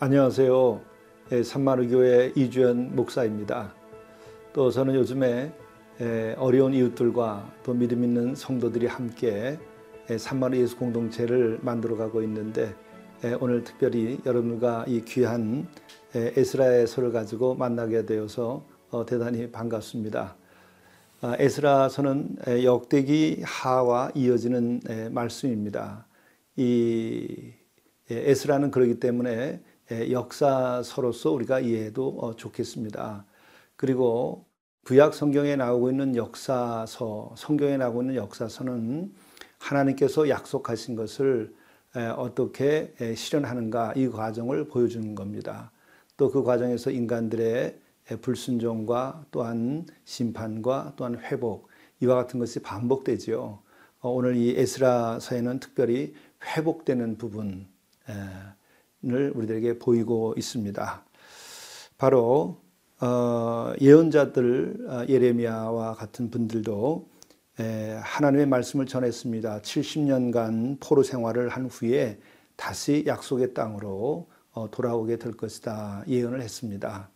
안녕하세요. 예, 산마루교회 이주연 목사입니다. 또 저는 요즘에 예, 어려운 이웃들과 또 믿음 있는 성도들이 함께 예, 산마루 예수 공동체를 만들어가고 있는데 오늘 특별히 여러분과 이 귀한 에스라의 서를 가지고 만나게 되어서 어, 대단히 반갑습니다. 아, 에스라서는 역대기 하와 이어지는 말씀입니다. 이 에스라는 그러기 때문에 역사서로서 우리가 이해해도 어, 좋겠습니다. 그리고 구약 성경에 나오고 있는 역사서, 성경에 나오고 있는 역사서는 하나님께서 약속하신 것을 어떻게 실현하는가 이 과정을 보여주는 겁니다. 또 그 과정에서 인간들의 불순종과 또한 심판과 또한 회복 이와 같은 것이 반복되지요. 어, 오늘 이 에스라서에는 특별히 회복되는 부분 을 우리들에게 보이고 있습니다. 바로 어, 예언자들 어, 예레미야와 같은 분들도 하나님의 말씀을 전했습니다. 70년간 포로 생활을 한 후에 다시 약속의 땅으로 어, 돌아오게 될 것이다 예언을 했습니다.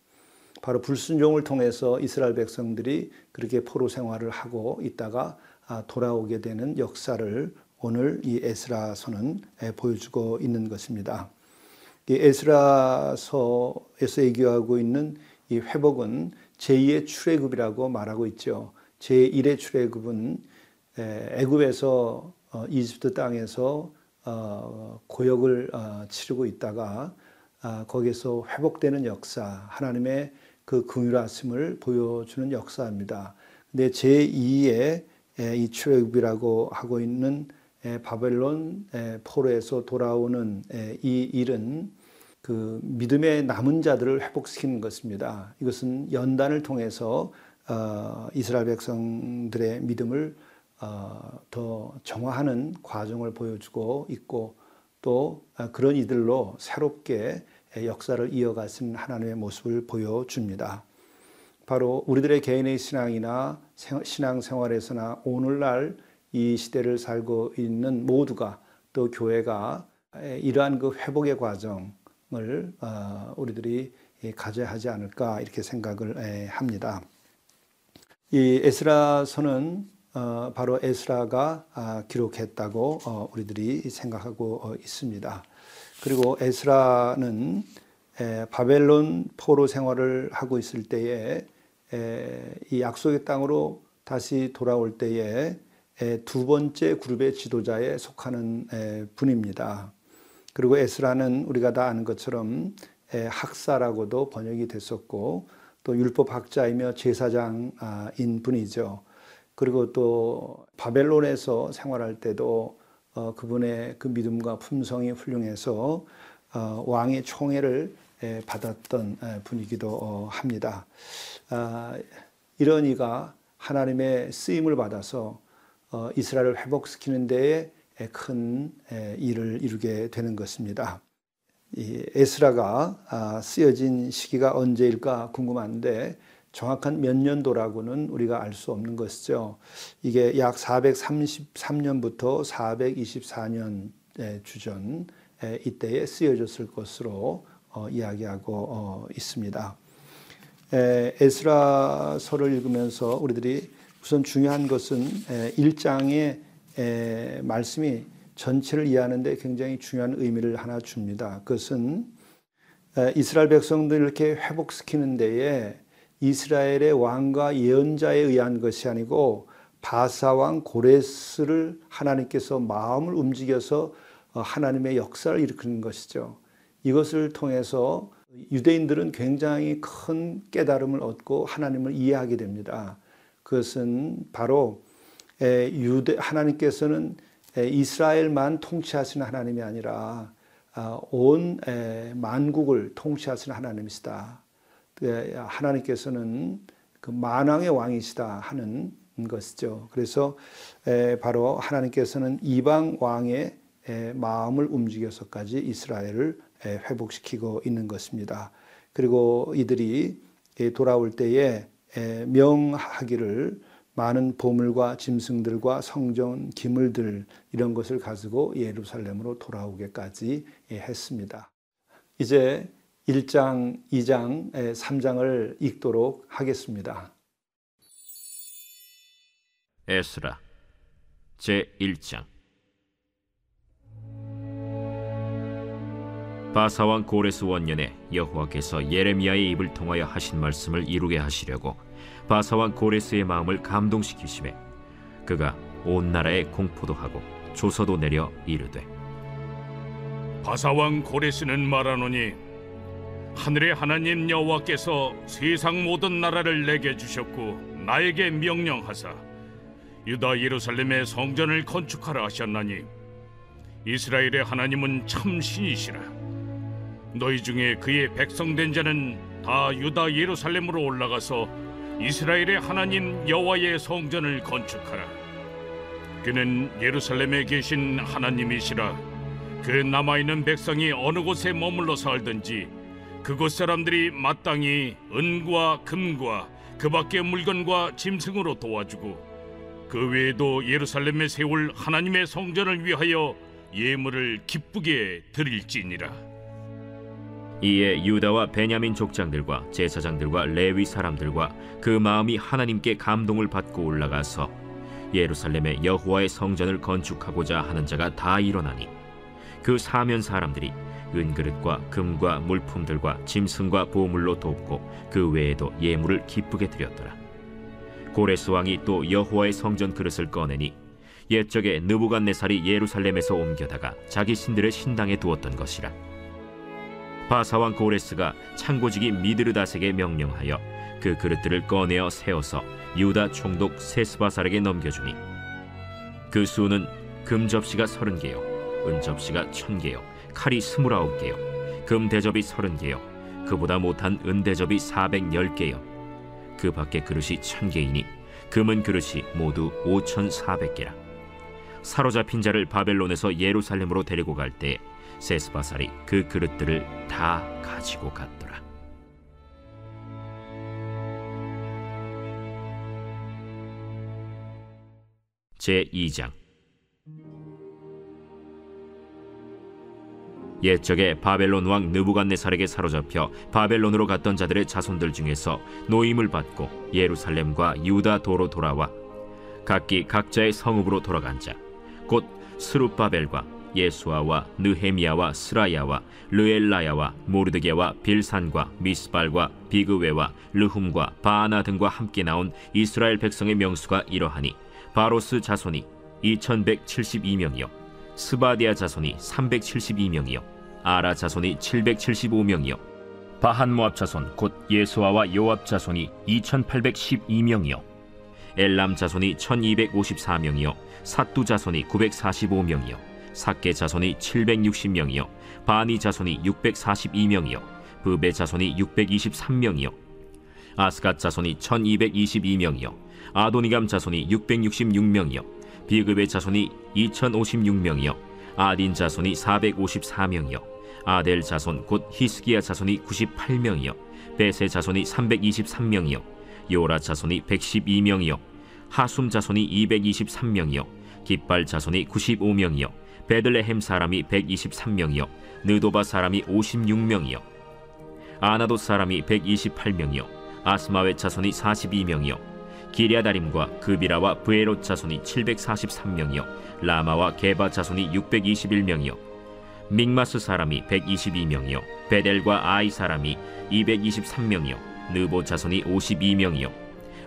바로 불순종을 통해서 이스라엘 백성들이 그렇게 포로 생활을 하고 있다가 아, 돌아오게 되는 역사를 오늘 이 에스라서는 보여주고 있는 것입니다. 에스라서에서 얘기하고 있는 이 회복은 제2의 출애굽이라고 말하고 있죠. 제1의 출애굽은 애굽에서 어, 이집트 땅에서 어, 고역을 어, 치르고 있다가 아, 거기서 회복되는 역사, 하나님의 그 긍휼하심을 보여주는 역사입니다. 근데 제2의 이 출애굽이라고 하고 있는 바벨론 포로에서 돌아오는 이 일은 그 믿음의 남은 자들을 회복시키는 것입니다. 이것은 연단을 통해서 어, 이스라엘 백성들의 믿음을 어, 더 정화하는 과정을 보여주고 있고 또 어, 그런 이들로 새롭게 역사를 이어가신 하나님의 모습을 보여줍니다. 바로 우리들의 개인의 신앙이나 신앙생활에서나 오늘날 이 시대를 살고 있는 모두가 또 교회가 이러한 그 회복의 과정을 어, 우리들이 가져야 하지 않을까 이렇게 생각을 합니다. 이 에스라서는 어, 바로 에스라가 아, 기록했다고 어, 우리들이 생각하고 있습니다. 그리고 에스라는 바벨론 포로 생활을 하고 있을 때에 이 약속의 땅으로 다시 돌아올 때에 두 번째 그룹의 지도자에 속하는 분입니다. 그리고 에스라는 우리가 다 아는 것처럼 학사라고도 번역이 됐었고 또 율법학자이며 제사장인 분이죠. 그리고 또 바벨론에서 생활할 때도 어, 그분의 그 믿음과 품성이 훌륭해서 어, 왕의 총애를 받았던 분이기도 어, 합니다. 아, 이런 이가 하나님의 쓰임을 받아서 어, 이스라엘을 회복시키는 데에 큰 일을 이루게 되는 것입니다. 이 에스라가 아, 쓰여진 시기가 언제일까 궁금한데 정확한 몇 년도라고는 우리가 알 수 없는 것이죠. 이게 약 433년부터 424년 주전 이때에 쓰여졌을 것으로 어, 이야기하고 있습니다. 에스라서를 읽으면서 우리들이 우선 중요한 것은 1장의 말씀이 전체를 이해하는데 굉장히 중요한 의미를 하나 줍니다. 그것은 이스라엘 백성들을 이렇게 회복시키는 데에 이스라엘의 왕과 예언자에 의한 것이 아니고 바사왕 고레스를 하나님께서 마음을 움직여서 어, 하나님의 역사를 일으키는 것이죠. 이것을 통해서 유대인들은 굉장히 큰 깨달음을 얻고 하나님을 이해하게 됩니다. 그것은 바로 유대 하나님께서는 이스라엘만 통치하시는 하나님이 아니라 아, 온 만국을 통치하시는 하나님이시다. 그, 하나님께서는 그 만왕의 왕이시다 하는 것이죠. 그래서 바로 하나님께서는 이방 왕의 마음을 움직여서까지 이스라엘을 회복시키고 있는 것입니다. 그리고 이들이 돌아올 때에 명하기를 많은 보물과 짐승들과 성전 기물들 이런 것을 가지고 예루살렘으로 돌아오게까지 했습니다. 이제 1장, 2장, 3장을 읽도록 하겠습니다. 에스라 제 1장 바사왕 고레스 원년에 여호와께서 예레미야의 입을 통하여 하신 말씀을 이루게 하시려고 바사왕 고레스의 마음을 감동시키심에 그가 온 나라에 공포도 하고 조서도 내려 이르되 바사왕 고레스는 말하노니 하늘의 하나님 여호와께서 세상 모든 나라를 내게 주셨고 나에게 명령하사 유다 예루살렘의 성전을 건축하라 하셨나니 이스라엘의 하나님은 참 신이시라 너희 중에 그의 백성된 자는 다 유다 예루살렘으로 올라가서 이스라엘의 하나님 여호와의 성전을 건축하라 그는 예루살렘에 계신 하나님이시라 그 남아 있는 백성이 어느 곳에 머물러 살든지 그곳 사람들이 마땅히 은과 금과 그 밖의 물건과 짐승으로 도와주고 그 외에도 예루살렘에 세울 하나님의 성전을 위하여 예물을 기쁘게 드릴지니라. 이에 유다와 베냐민 족장들과 제사장들과 레위 사람들과 그 마음이 하나님께 감동을 받고 올라가서 예루살렘에 여호와의 성전을 건축하고자 하는 자가 다 일어나니 그 사면 사람들이 은그릇과 금과 물품들과 짐승과 보물로 돕고 그 외에도 예물을 기쁘게 드렸더라. 고레스 왕이 또 여호와의 성전 그릇을 꺼내니 옛적에 느부갓네살이 예루살렘에서 옮겨다가 자기 신들의 신당에 두었던 것이라. 바사왕 고레스가 창고지기 미드르다색에 명령하여 그 그릇들을 꺼내어 세워서 유다 총독 세스바살에게 넘겨주니 그 수는 금 접시가 서른 개요, 은 접시가 천 개요, 칼이 스물아홉 개요, 금 대접이 서른 개요, 그보다 못한 은 대접이 사백열 개요. 그 밖에 그릇이 천 개이니 금은 그릇이 모두 오천사백 개라. 사로잡힌 자를 바벨론에서 예루살렘으로 데리고 갈때 세스바살이 그 그릇들을 다 가지고 갔더라. 제 2장 옛적에 바벨론 왕 느부갓네살에게 사로잡혀 바벨론으로 갔던 자들의 자손들 중에서 노임을 받고 예루살렘과 유다 도로 돌아와 각기 각자의 성읍으로 돌아간 자 곧 스룹바벨과 예수아와 느헤미야와 스라야와 르엘라야와 모르드게와 빌산과 미스발과 비그웨와 르훔과 바나 등과 함께 나온 이스라엘 백성의 명수가 이러하니 바로스 자손이 2172명이요 스바디아 자손이 372명이요 아라 자손이 775명이요 바한 모압 자손 곧 예수아와 요압 자손이 2812명이요 엘람 자손이 1254명이요 사뚜 자손이 945명이요 사케 자손이 760명이요. 바니 자손이 642명이요. 부베 자손이 623명이요. 아스갓 자손이 1222명이요. 아도니감 자손이 666명이요. 비급의 자손이 2056명이요. 아딘 자손이 454명이요. 아델 자손 곧 히스기야 자손이 98명이요. 베세 자손이 323명이요. 요라 자손이 112명이요. 하숨 자손이 223명이요. 깃발 자손이 95명이요 베들레헴 사람이 123명이요. 느도바 사람이 56명이요. 아나도 사람이 128명이요. 아스마웨 자손이 42명이요. 기리아다림과 그비라와 브에롯 자손이 743명이요. 라마와 게바 자손이 621명이요. 믹마스 사람이 122명이요. 베델과 아이 사람이 223명이요. 느보 자손이 52명이요.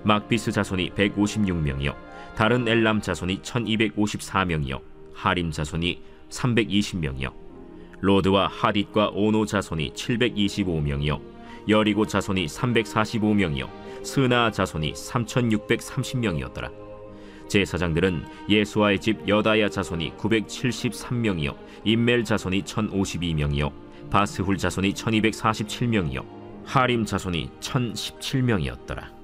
막비스 자손이 156명이요. 다른 엘람 자손이 1254명이요 하림 자손이 320명이요. 로드와 하딧과 오노 자손이 725명이요. 여리고 자손이 345명이요. 스나 자손이 3630명이었더라. 제사장들은 예수와의 집 여다야 자손이 973명이요. 임멜 자손이 1052명이요. 바스훌 자손이 1247명이요. 하림 자손이 1017명이었더라.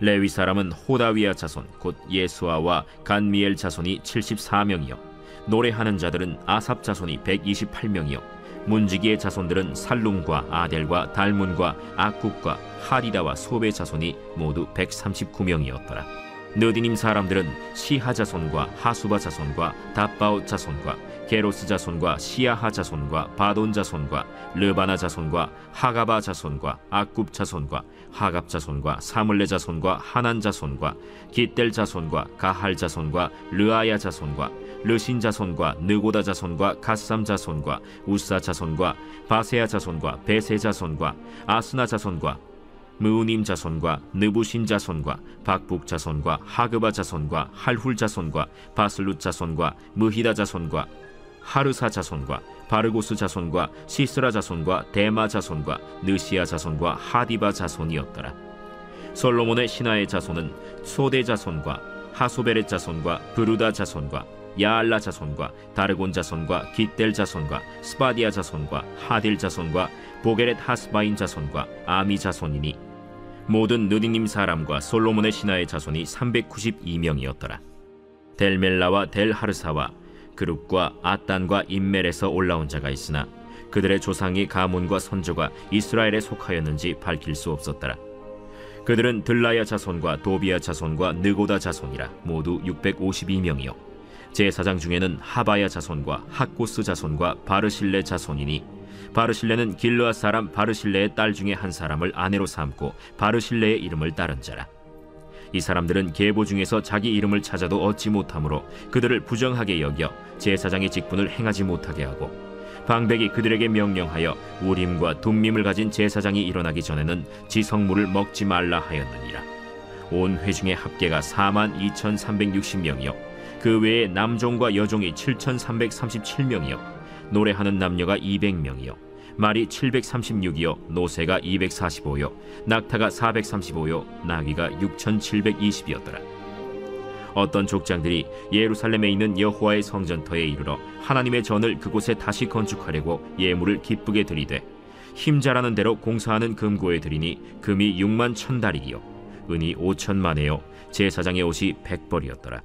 레위 사람은 호다위아 자손 곧 예수아와 간미엘 자손이 74명이요 노래하는 자들은 아삽 자손이 128명이요. 문지기의 자손들은 살룸과 아델과 달문과 악국과 하리다와 소베 자손이 모두 139명이었더라. 느디님 사람들은 시하 자손과 하수바 자손과 다바오 자손과 게로스 자손과 시아하 자손과 바돈 자손과 르바나 자손과 하가바 자손과 악굽 자손과 하갑 자손과 사물레 자손과 하난 자손과 기델 자손과 가할 자손과 르아야 자손과 르신 자손과 느고다 자손과 가삼 자손과 우사 자손과 바세야 자손과 베세 자손과 아스나 자손과 무우님 자손과 느부신 자손과 박북 자손과 하그바 자손과 할훌 자손과 바슬룻 자손과 무히다 자손과 하르사 자손과 바르고스 자손과 시스라 자손과 데마 자손과 느시아 자손과 하디바 자손이었더라. 솔로몬의 신하의 자손은 소대 자손과 하소베렛 자손과 브루다 자손과 야알라 자손과 다르곤 자손과 기델 자손과 스바디아 자손과 하딜 자손과 보게렛 하스바인 자손과 아미 자손이니 모든 느디님 사람과 솔로몬의 신하의 자손이 392명이었더라. 델멜라와 델하르사와 그룹과 아단과 인멜에서 올라온 자가 있으나 그들의 조상이 가문과 선조가 이스라엘에 속하였는지 밝힐 수 없었더라. 그들은 들라야 자손과 도비야 자손과 느고다 자손이라 모두 652명이요. 제사장 중에는 하바야 자손과 학고스 자손과 바르실레 자손이니 바르실레는 길르앗 사람 바르실레의 딸 중에 한 사람을 아내로 삼고 바르실레의 이름을 따른 자라. 이 사람들은 계보 중에서 자기 이름을 찾아도 얻지 못하므로 그들을 부정하게 여겨 제사장의 직분을 행하지 못하게 하고 방백이 그들에게 명령하여 우림과 둠밈을 가진 제사장이 일어나기 전에는 지성물을 먹지 말라 하였느니라. 온 회중의 합계가 4만 2,360명이요 그 외에 남종과 여종이 7,337명이요. 노래하는 남녀가 200명이요. 말이 736이요. 노새가 245요. 낙타가 435요. 나귀가 6720이었더라. 어떤 족장들이 예루살렘에 있는 여호와의 성전터에 이르러 하나님의 전을 그곳에 다시 건축하려고 예물을 기쁘게 드리되 힘자라는 대로 공사하는 금고에 드리니 금이 6만 천 달이요. 은이 5천만에요. 제사장의 옷이 백벌이었더라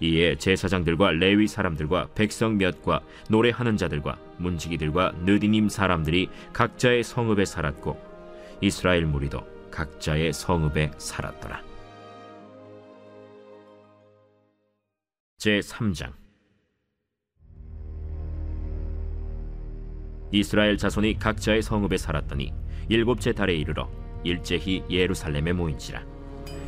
이에 제사장들과 레위 사람들과 백성 몇과 노래하는 자들과 문지기들과 느디님 사람들이 각자의 성읍에 살았고 이스라엘 무리도 각자의 성읍에 살았더라. 제 3장 이스라엘 자손이 각자의 성읍에 살았더니 일곱째 달에 이르러 일제히 예루살렘에 모인지라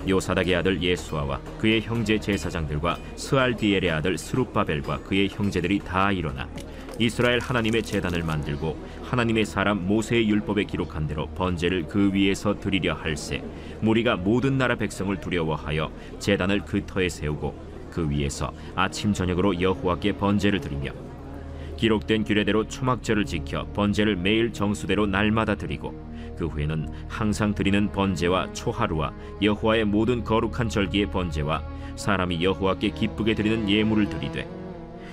요사닥의 아들 예수아와 그의 형제 제사장들과 스알디엘의 아들 스룹바벨과 그의 형제들이 다 일어나 이스라엘 하나님의 제단을 만들고 하나님의 사람 모세의 율법에 기록한 대로 번제를 그 위에서 드리려 할세 무리가 모든 나라 백성을 두려워하여 제단을 그 터에 세우고 그 위에서 아침 저녁으로 여호와께 번제를 드리며 기록된 규례대로 초막절을 지켜 번제를 매일 정수대로 날마다 드리고 그 후에는 항상 드리는 번제와 초하루와 여호와의 모든 거룩한 절기의 번제와 사람이 여호와께 기쁘게 드리는 예물을 드리되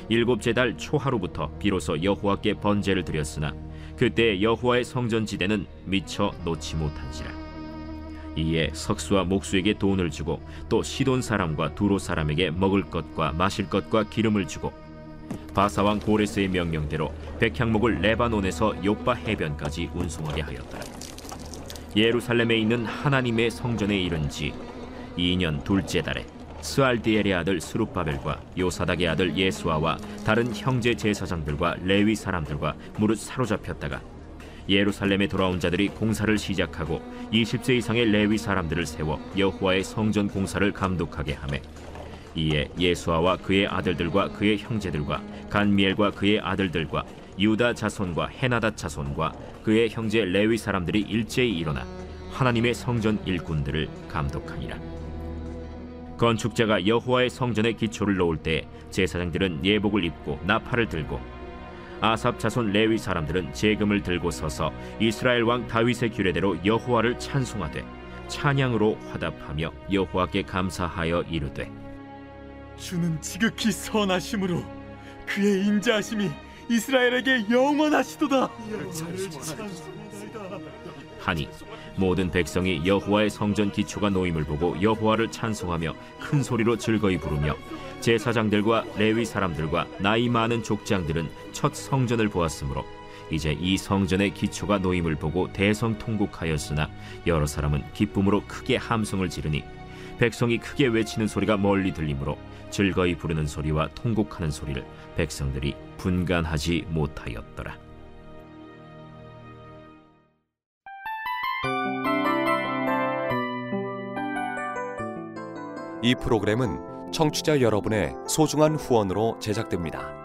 일곱째 달 초하루부터 비로소 여호와께 번제를 드렸으나 그때 여호와의 성전 지대는 미처 놓지 못한지라 이에 석수와 목수에게 돈을 주고 또 시돈 사람과 두로 사람에게 먹을 것과 마실 것과 기름을 주고 바사왕 고레스의 명령대로 백향목을 레바논에서 요바 해변까지 운송하게 하였더라. 예루살렘에 있는 하나님의 성전에 이른 지 2년 둘째 달에 스알디엘의 아들 스룹바벨과 요사닥의 아들 예수아와 다른 형제 제사장들과 레위 사람들과 무릇 사로잡혔다가 예루살렘에 돌아온 자들이 공사를 시작하고 20세 이상의 레위 사람들을 세워 여호와의 성전 공사를 감독하게 하매 이에 예수아와 그의 아들들과 그의 형제들과 간미엘과 그의 아들들과 유다 자손과 헤나다 자손과 그의 형제 레위 사람들이 일제히 일어나 하나님의 성전 일꾼들을 감독하니라. 건축자가 여호와의 성전에 기초를 놓을 때 제사장들은 예복을 입고 나팔을 들고 아삽 자손 레위 사람들은 재금을 들고 서서 이스라엘 왕 다윗의 규례대로 여호와를 찬송하되 찬양으로 화답하며 여호와께 감사하여 이르되 주는 지극히 선하심으로 그의 인자하심이 이스라엘에게 영원하시도다. 하니 모든 백성이 여호와의 성전 기초가 놓임을 보고 여호와를 찬송하며 큰 소리로 즐거이 부르며 제사장들과 레위 사람들과 나이 많은 족장들은 첫 성전을 보았으므로 이제 이 성전의 기초가 놓임을 보고 대성통곡하였으나 여러 사람은 기쁨으로 크게 함성을 지르니 백성이 크게 외치는 소리가 멀리 들리므로 즐거이 부르는 소리와 통곡하는 소리를 백성들이 분간하지 못하였더라. 이 프로그램은 청취자 여러분의 소중한 후원으로 제작됩니다.